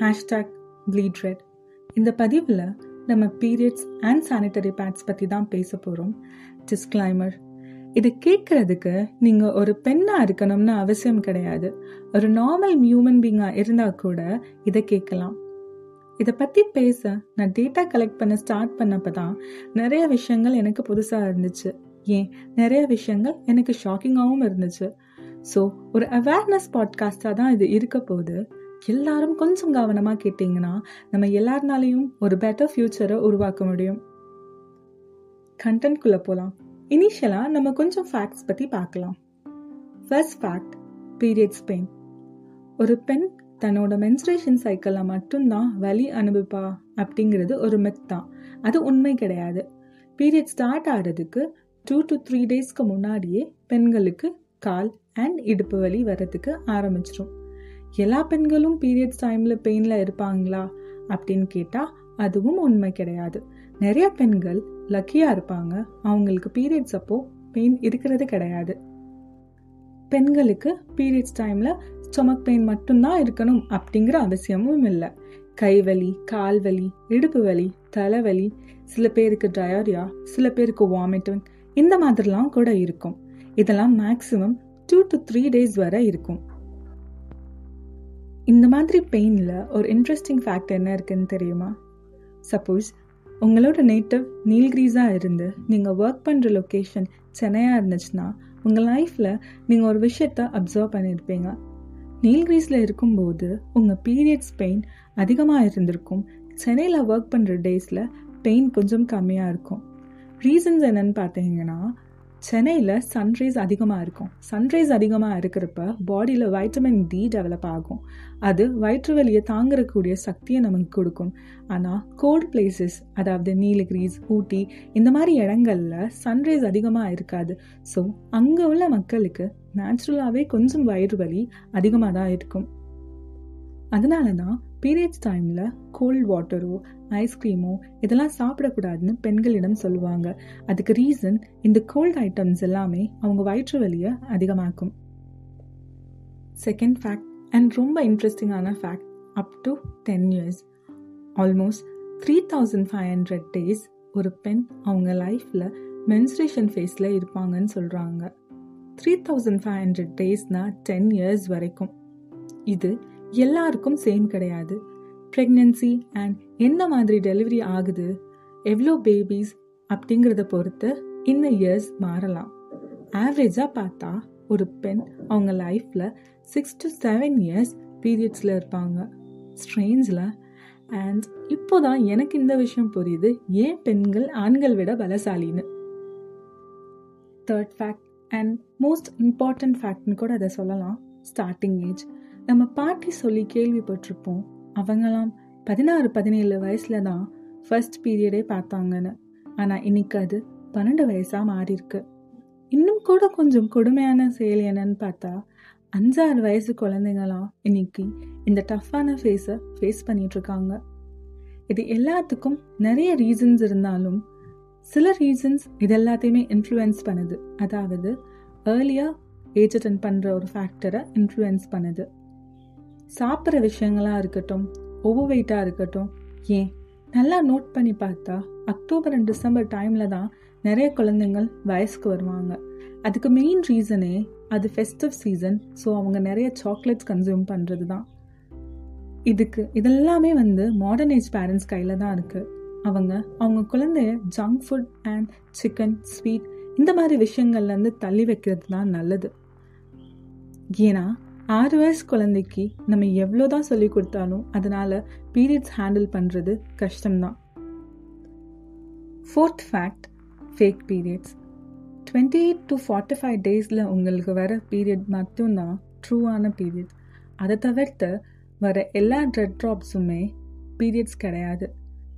Hashtag pleat red இந்த பதிவில் நம்ம பீரியட்ஸ் அண்ட் சானிட்டரி பேட்ஸ் பற்றி தான் பேச போகிறோம் டிஸ்க்ளைமர் இது கேட்குறதுக்கு நீங்கள் ஒரு பெண்ணாக இருக்கணும்னு அவசியம் கிடையாது. ஒரு நார்மல் ஹியூமன் பீங்காக இருந்தால் கூட இதை கேட்கலாம் இதை பற்றி பேச நான் டேட்டா கலெக்ட் பண்ண ஸ்டார்ட் பண்ணப்போ தான் நிறைய விஷயங்கள் எனக்கு புதுசாக இருந்துச்சு. ஏன்? நிறைய விஷயங்கள் எனக்கு ஷாக்கிங்காகவும் இருந்துச்சு. ஸோ ஒரு அவேர்னஸ் பாட்காஸ்டாக தான் இது இருக்க போகுது. எல்லாரும் கொஞ்சம் கவனமாக கேட்டிங்கன்னா நம்ம எல்லாருனாலையும் ஒரு பெட்டர் ஃப்யூச்சரை உருவாக்க முடியும். கண்டென்ட்குள்ளே போகலாம் இனிஷியலாக நம்ம கொஞ்சம் ஃபேக்ட்ஸ் பற்றி பார்க்கலாம். ஃபர்ஸ்ட் ஃபேக்ட் பீரியட்ஸ் பெயின் ஒரு பெண் தன்னோட மென்ஸ்ட்ரேஷன் சைக்கிளில் மட்டும்தான் வலி அனுபவிப்பா அப்படிங்கிறது ஒரு மெத் தான். அது உண்மை கிடையாது. பீரியட் ஸ்டார்ட் ஆகிறதுக்கு டூ டு த்ரீ டேஸ்க்கு முன்னாடியே பெண்களுக்கு கால் அண்ட் இடுப்பு வலி வர்றதுக்கு ஆரம்பிச்சிடும் எல்லா பெண்களும் பீரியட்ஸ் டைமில் பெயினில் இருப்பாங்களா அப்படின்னு கேட்டால் அதுவும் உண்மை கிடையாது. நிறைய பெண்கள் லக்கியாக இருப்பாங்க. அவங்களுக்கு பீரியட்ஸ் அப்போ பெயின் இருக்கிறது கிடையாது. பெண்களுக்கு பீரியட்ஸ் டைமில் ஸ்டொமக் பெயின் மட்டும்தான் இருக்கணும் அப்படிங்கிற அவசியமும் இல்லை. கைவலி கால் வலி இடுப்பு வலி தலைவலி சில பேருக்கு டயோரியா சில பேருக்கு வாமிட்டிங் இந்த மாதிரிலாம் கூட இருக்கும். இதெல்லாம் maximum two to three days வரை இருக்கும். இந்த மாதிரி பெயினில் ஒரு இன்ட்ரெஸ்டிங் ஃபேக்ட் என்ன இருக்குன்னு தெரியுமா? சப்போஸ் உங்களோட நேட்டிவ் நீல்கிரீஸாக இருந்து நீங்கள் ஒர்க் பண்ணுற லொக்கேஷன் சென்னையாக இருந்துச்சுன்னா உங்கள் லைஃப்பில் நீங்கள் ஒரு விஷயத்த அப்சர்வ் பண்ணியிருப்பீங்க நீல்கிரீஸில் இருக்கும்போது உங்கள் பீரியட்ஸ் பெயின் அதிகமாக இருந்திருக்கும். சென்னையில் ஒர்க் பண்ணுற டேஸில் பெயின் கொஞ்சம் கம்மியாக இருக்கும். ரீசன்ஸ் என்னன்னு பார்த்தீங்கன்னா சென்னையில் சன்ரைஸ் அதிகமாக இருக்கும். சன்ரைஸ் அதிகமாக இருக்கிறப்ப பாடியில் வைட்டமின் டி டெவலப் ஆகும். அது வயிற்று வலியை தாங்கக்கூடிய சக்தியை நமக்கு கொடுக்கும். ஆனால் கோல்ட் பிளேசஸ் அதாவது நீலகிரிஸ் ஊட்டி இந்த மாதிரி இடங்கள்ல சன்ரைஸ் அதிகமாக இருக்காது. ஸோ அங்கே உள்ள மக்களுக்கு நேச்சுரலாகவே கொஞ்சம் வயிறு வலி அதிகமாக தான் இருக்கும். அதனால தான் பீரியட்ஸ் டைமில் கோல்ட் வாட்டரோ ஐஸ்கிரீமோ இதெல்லாம் சாப்பிடக்கூடாதுன்னு பெண்களிடம் சொல்லுவாங்க. அதுக்கு ரீசன் இந்த கோல்ட் ஐட்டம்ஸ் எல்லாமே அவங்க வயிற்று வலியை அதிகமாக்கும். செகண்ட் ஃபேக்ட் அண்ட் ரொம்ப இன்ட்ரெஸ்டிங்கான fact up to ten years almost three thousand five hundred days ஒரு பெண் அவங்க லைஃப்பில் மென்ஸ்ட்ரேஷன் ஃபேஸில் இருப்பாங்கன்னு சொல்கிறாங்க த்ரீ தௌசண்ட் ஃபைவ் ஹண்ட்ரட் டேஸ்னால் டென் இயர்ஸ் வரைக்கும். இது எல்லாருக்கும் சேம் கிடையாது. ப்ரெக்னென்சி அண்ட் எந்த மாதிரி டெலிவரி ஆகுது எவ்வளோ பேபிஸ் அப்படிங்கிறத பொறுத்து இந்த இயர்ஸ் மாறலாம். ஆவரேஜாக பார்த்தா ஒரு பெண் அவங்க லைஃப்பில் சிக்ஸ் டு செவன் இயர்ஸ் பீரியட்ஸில் இருப்பாங்க. ஸ்ட்ரெயின்ஸில் அண்ட் இப்போதான் எனக்கு இந்த விஷயம் புரியுது. ஏன் பெண்கள் ஆண்கள் விட பலசாலின்னு? Third fact and most important ஃபேக்ட்னு கூட அதை சொல்லலாம். ஸ்டார்டிங் ஏஜ் நம்ம பாட்டி சொல்லி கேள்விப்பட்டிருப்போம். அவங்களாம் பதினாறு பதினேழு வயசுல தான் ஃபர்ஸ்ட் பீரியடே பார்த்தாங்கன்னு. ஆனால் இன்னைக்கு அது பன்னெண்டு வயசாக மாறியிருக்கு. இன்னும் கூட கொஞ்சம் கொடுமையான செயல் என்னன்னு பார்த்தா அஞ்சாறு வயசு குழந்தைங்களாம் இன்னைக்கு இந்த டஃப்பான ஃபேஸை ஃபேஸ் பண்ணிகிட்ருக்காங்க இது எல்லாத்துக்கும் நிறைய ரீசன்ஸ் இருந்தாலும் சில ரீசன்ஸ் இது எல்லாத்தையுமே இன்ஃப்ளூயன்ஸ் பண்ணுது. அதாவது ஏர்லியாக ஏஜ் அட்டன் பண்ணுற ஒரு ஃபேக்டரை இன்ஃப்ளூயன்ஸ் பண்ணுது. சாப்பிட்ற விஷயங்களாக இருக்கட்டும் ஓவர் வெயிட்டாக இருக்கட்டும் ஏன்? நல்லா நோட் பண்ணி பார்த்தா அக்டோபர் அண்ட் டிசம்பர் டைமில் தான் நிறைய குழந்தைங்கள் வயசுக்கு வருவாங்க. அதுக்கு மெயின் ரீசனே அது ஃபெஸ்டிவ் சீசன் ஸோ அவங்க நிறைய சாக்லேட்ஸ் கன்சியூம் பண்ணுறது தான். இதுக்கு இதெல்லாமே வந்து மாடர்ன் ஏஜ் பேரண்ட்ஸ் கையில் தான் இருக்குது அவங்க அவங்க குழந்தைய junk food and chicken sweet இந்த மாதிரி விஷயங்கள்லேருந்து தள்ளி வைக்கிறது தான் நல்லது. ஏன்னா ஆறு வயசு குழந்தைக்கு நம்ம எவ்வளோ தான் சொல்லி கொடுத்தாலும் அதனால் பீரியட்ஸ் ஹேண்டில் பண்ணுறது கஷ்டம்தான். Fourth fact fake periods twenty eight to forty five டேஸில் உங்களுக்கு வர பீரியட் மட்டும்தான் ட்ரூவான பீரியட் அதை தவிர்த்து வர எல்லா ட்ரெட் ட்ராப்ஸுமே பீரியட்ஸ் கிடையாது.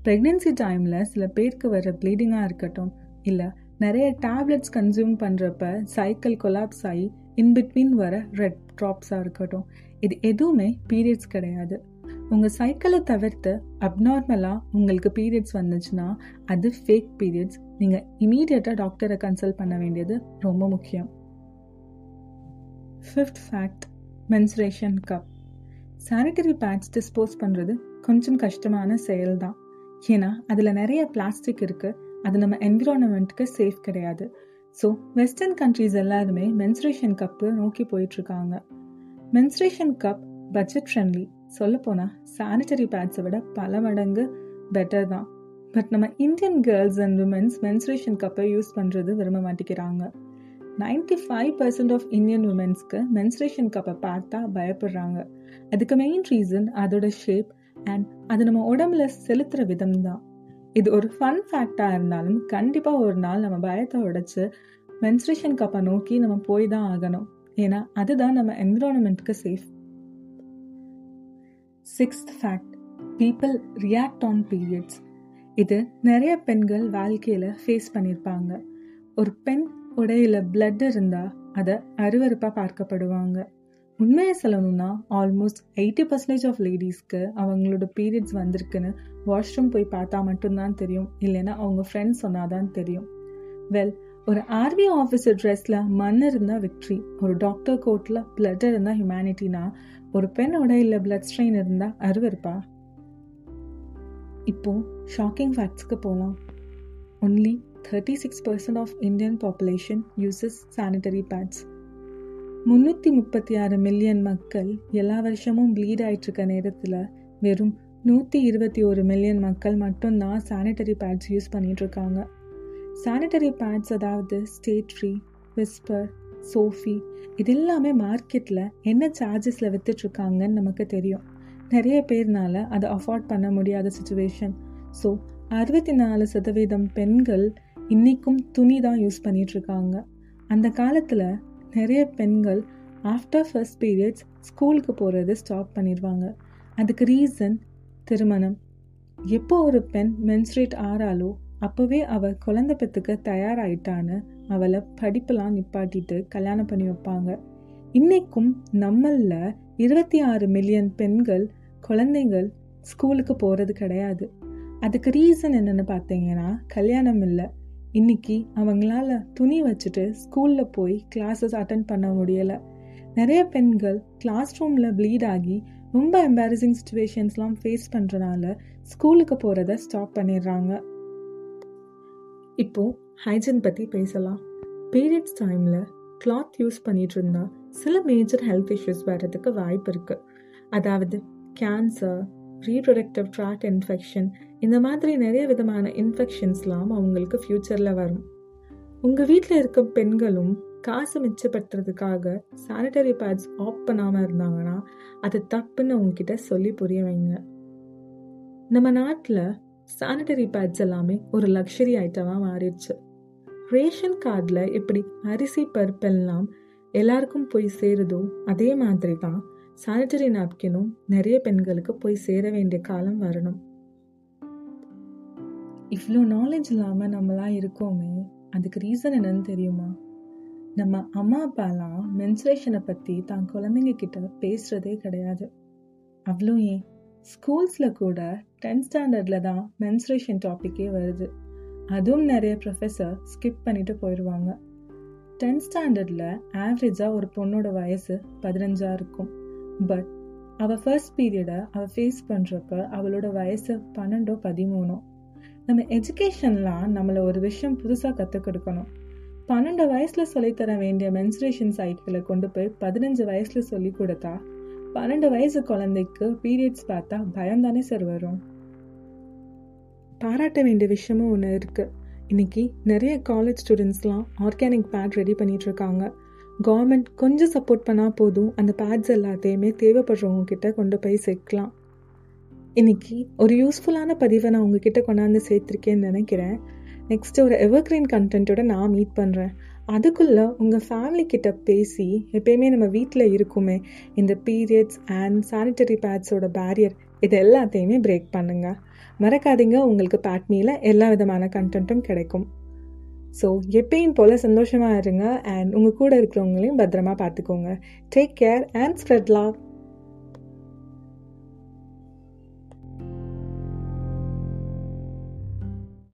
ப்ரெக்னென்சி டைமில் சில பேருக்கு வர ப்ளீடிங்காக இருக்கட்டும் இல்லை நிறைய டேப்லெட்ஸ் கன்சியூம் பண்ணுறப்ப சைக்கிள் கொலாப்ஸ் ஆகி இன்பிட்வீன் வர ரெட் ட்ராப்ஸாக இருக்கட்டும். இது எதுவுமே பீரியட்ஸ் கிடையாது. உங்கள் சைக்கிளை தவிர்த்து அப்நார்மலாக உங்களுக்கு பீரியட்ஸ் வந்துச்சுன்னா அது ஃபேக் பீரியட்ஸ் நீங்கள் இமீடியட்டாக டாக்டரை கன்சல்ட் பண்ண வேண்டியது ரொம்ப முக்கியம். Fifth fact menstruation cup sanitary pads dispose பண்ணுறது கொஞ்சம் கஷ்டமான செயல் தான் ஏன்னா அதில் நிறைய பிளாஸ்டிக் இருக்குது அது நம்ம என்விரான்மெண்ட்டுக்கு சேஃப் கிடையாது. ஸோ வெஸ்டர்ன் கண்ட்ரீஸ் எல்லாருமே மென்ஸ்ட்ரேஷன் கப்பு நோக்கி போயிட்டுருக்காங்க. மென்ஸ்ட்ரேஷன் கப் பட்ஜெட் ஃப்ரெண்ட்லி சொல்லப்போனால் சானிட்டரி பேட்ஸை விட பல மடங்கு பெட்டர் தான். பட் நம்ம Indian girls and womens menstruation கப்பை யூஸ் பண்ணுறது விரும்ப மாட்டேங்கிறாங்க. Ninety five percent of Indian உமன்ஸ்க்கு menstruation கப்பை பார்த்தா பயப்படுறாங்க. அதுக்கு மெயின் ரீசன் அதோட ஷேப் அண்ட் அது நம்ம உடம்புல செலுத்துகிற விதம் தான் இது ஒரு ஃபன் ஃபேக்டாக இருந்தாலும் கண்டிப்பாக ஒரு நாள் நம்ம பயத்தை உடைச்சு மென்ஸ்ட்ரேஷன் கப்பை நோக்கி நம்ம போய் தான் ஆகணும். ஏன்னா அதுதான் நம்ம என்விரான்மெண்ட்டுக்கு safe sixth fact people react on periods இது நிறைய பெண்கள் வாழ்க்கையில் ஃபேஸ் பண்ணியிருப்பாங்க ஒரு பெண் உடையில பிளட் இருந்தால் அதை அருவறுப்பாக பார்க்கப்படுவாங்க. உண்மையை சொல்லணும்னா ஆல்மோஸ்ட் எயிட்டி பர்சன்டேஜ் ஆஃப் லேடிஸ்க்கு அவங்களோட பீரியட்ஸ் வந்திருக்குன்னு வாஷ்ரூம் போய் பார்த்தா மட்டும்தான் தெரியும். இல்லைன்னா அவங்க ஃப்ரெண்ட்ஸ் சொன்னாதான் தெரியும். வெல் ஒரு ஆர்மி ஆஃபீஸர் ட்ரெஸ்ல மண் இருந்தால் விக்ட்ரி ஒரு டாக்டர் கோட்டில் பிளட் இருந்தால் ஹியூமனிட்டினா ஒரு பெண் உடையில பிளட் ஸ்ட்ரெயின் இருந்தால் அருவருப்பா? இப்போ ஷாக்கிங் ஃபேக்ட்ஸ்க்கு போகலாம் only thirty six percent of Indian population uses sanitary pads முந்நூற்றி முப்பத்தி ஆறு மில்லியன் மக்கள் எல்லா வருஷமும் ப்ளீட் ஆயிட்டு இருக்க நேரத்தில் வெறும் நூற்றி இருபத்தி ஒரு மில்லியன் மக்கள் மட்டும்தான் சானிட்டரி பேட்ஸ் யூஸ் பண்ணிகிட்ருக்காங்க சானிட்டரி பேட்ஸ் அதாவது ஸ்டேட் ஃப்ரீ விஸ்பர் சோஃபி இது எல்லாமே மார்க்கெட்டில் என்ன சார்ஜஸில் விற்றுட்ருக்காங்கன்னு நமக்கு தெரியும். நிறைய பேர்னால அதை அஃபோர்ட் பண்ண முடியாத சுச்சுவேஷன் ஸோ அறுபத்தி நாலு சதவீதம் பெண்கள் இன்றைக்கும் துணி தான் யூஸ் பண்ணிகிட்ருக்காங்க அந்த காலத்தில் நிறைய பெண்கள் ஆஃப்டர் ஃபர்ஸ்ட் பீரியட்ஸ் ஸ்கூலுக்கு போகிறது ஸ்டாப் பண்ணிடுவாங்க அதுக்கு ரீசன் திருமணம். எப்போ ஒரு பெண் மென்ஸ்ட்ரேட் ஆறாலோ அப்போவே அவள் குழந்தை பெற்றுக்க தயாராயிட்டான்னு அவளை படிப்பெல்லாம் நிப்பாட்டிட்டு கல்யாணம் பண்ணி வைப்பாங்க. இன்னைக்கும் நம்மளில் இருபத்தி ஆறு மில்லியன் பெண்கள் குழந்தைங்கள் ஸ்கூலுக்கு போகிறது கிடையாது. அதுக்கு ரீசன் என்னென்னு பார்த்தீங்கன்னா கல்யாணம் இல்லை. இன்னைக்கு அவங்களால துணி வச்சுட்டு ஸ்கூலில் போய் கிளாஸஸ் அட்டன் பண்ண முடியலை. நிறைய பெண்கள் கிளாஸ் ரூமில் ப்ளீட் ஆகி ரொம்ப எம்பாரசிங் சுச்சுவேஷன்ஸ்லாம் ஃபேஸ் பண்ணுறனால ஸ்கூலுக்கு போகிறத ஸ்டாப் பண்ணிடுறாங்க. இப்போது ஹைஜன் பற்றி பேசலாம். பீரியட்ஸ் டைமில் கிளாத் யூஸ் பண்ணிட்டு இருந்தால் சில மேஜர் ஹெல்த் இஷ்யூஸ் வர்றதுக்கு வாய்ப்பு இருக்குது அதாவது கேன்சர் ரீப்ரொடக்டிவ் ட்ராக் இன்ஃபெக்ஷன் இந்த மாதிரி நிறைய விதமான இன்ஃபெக்ஷன்ஸ்லாம் அவங்களுக்கு ஃப்யூச்சரில் வரும். உங்கள் வீட்டில் இருக்க பெண்களும் காசு மிச்சப்படுத்துறதுக்காக சானிட்டரி பேட்ஸ் ஆஃப் பண்ணாமல் இருந்தாங்கன்னா அது தப்புன்னு உங்ககிட்ட சொல்லி புரிய வைங்க. நம்ம நாட்டில் சானிட்டரி பேட்ஸ் எல்லாமே ஒரு லக்ஷரி ஐட்டமாக மாறிடுச்சு. ரேஷன் கார்டில் எப்படி அரிசி பருப்பெல்லாம் எல்லாருக்கும் போய் சேருதோ அதே மாதிரி தான் சானிட்டரி நாப்கினும் நிறைய பெண்களுக்கு போய் சேர வேண்டிய காலம் வரணும். இவ்வளோ நாலேஜ் இல்லாமல் நம்மளாம் இருக்கோமே அதுக்கு ரீசன் என்னன்னு தெரியுமா? நம்ம அம்மா அப்பாலாம் மென்சுரேஷனை பற்றி தான் குழந்தைங்க கிட்ட பேசுகிறதே கிடையாது. அவ்வளோ ஏன்? ஸ்கூல்ஸில் கூட டென்த் ஸ்டாண்டர்டில் தான் மென்சுரேஷன் டாப்பிக்கே வருது. அதுவும் நிறைய ப்ரொஃபஸர் ஸ்கிப் பண்ணிட்டு போயிடுவாங்க டென்த் ஸ்டாண்டர்டில் ஆவரேஜாக ஒரு பொண்ணோட வயசு பதினஞ்சாக இருக்கும். பட் அவள் ஃபர்ஸ்ட் பீரியடை அவள் ஃபேஸ் பண்ணுறப்ப அவளோட வயசு பன்னெண்டோ பதிமூணோ. நம்ம எஜுகேஷன்லாம் நம்மளை ஒரு விஷயம் புதுசாக கற்றுக் கொடுக்கணும். பன்னெண்டு வயசில் சொல்லித்தர வேண்டிய மென்சுரேஷன் சைக்கிளை கொண்டு போய் பதினஞ்சு வயசில் சொல்லி கொடுத்தா பன்னெண்டு வயசு குழந்தைக்கு பீரியட்ஸ் பார்த்தா பயம் தானே சார் வரும். பாராட்ட வேண்டிய விஷயமும் ஒன்று இருக்குது இன்னைக்கு நிறைய காலேஜ் ஸ்டூடெண்ட்ஸ்லாம் ஆர்கானிக் பேட் ரெடி பண்ணிகிட்ருக்காங்க இருக்காங்க. கவர்மெண்ட் கொஞ்சம் சப்போர்ட் பண்ணால் போதும். அந்த பேட்ஸ் எல்லாத்தையுமே தேவைப்படுறவங்க கிட்ட கொண்டு போய் சேர்க்கலாம். இன்னைக்கு ஒரு யூஸ்ஃபுல்லான பதிவை நான் உங்ககிட்ட கொண்டாந்து சேர்த்துருக்கேன்னு நினைக்கிறேன். நெக்ஸ்ட் ஒரு எவர்க்ரீன் கண்டென்ட்டோட நான் மீட் பண்ணுறேன் அதுக்குள்ளே உங்கள் ஃபேமிலி கிட்ட பேசி எப்பயுமே நம்ம வீட்டில் இருக்குமே இந்த பீரியட்ஸ் அண்ட் சானிட்டரி பேட்ஸோட பேரியர் இது எல்லாத்தையுமே பிரேக் பண்ணுங்க. மறக்காதீங்க உங்களுக்கு பேட்மியில் எல்லா விதமான கண்டென்ட்டும் கிடைக்கும். ஸோ எப்பயும் போல் சந்தோஷமாக இருங்க. அண்ட் உங்கள் கூட இருக்கிறவங்களையும் பத்திரமா பார்த்துக்கோங்க. Take care and spread love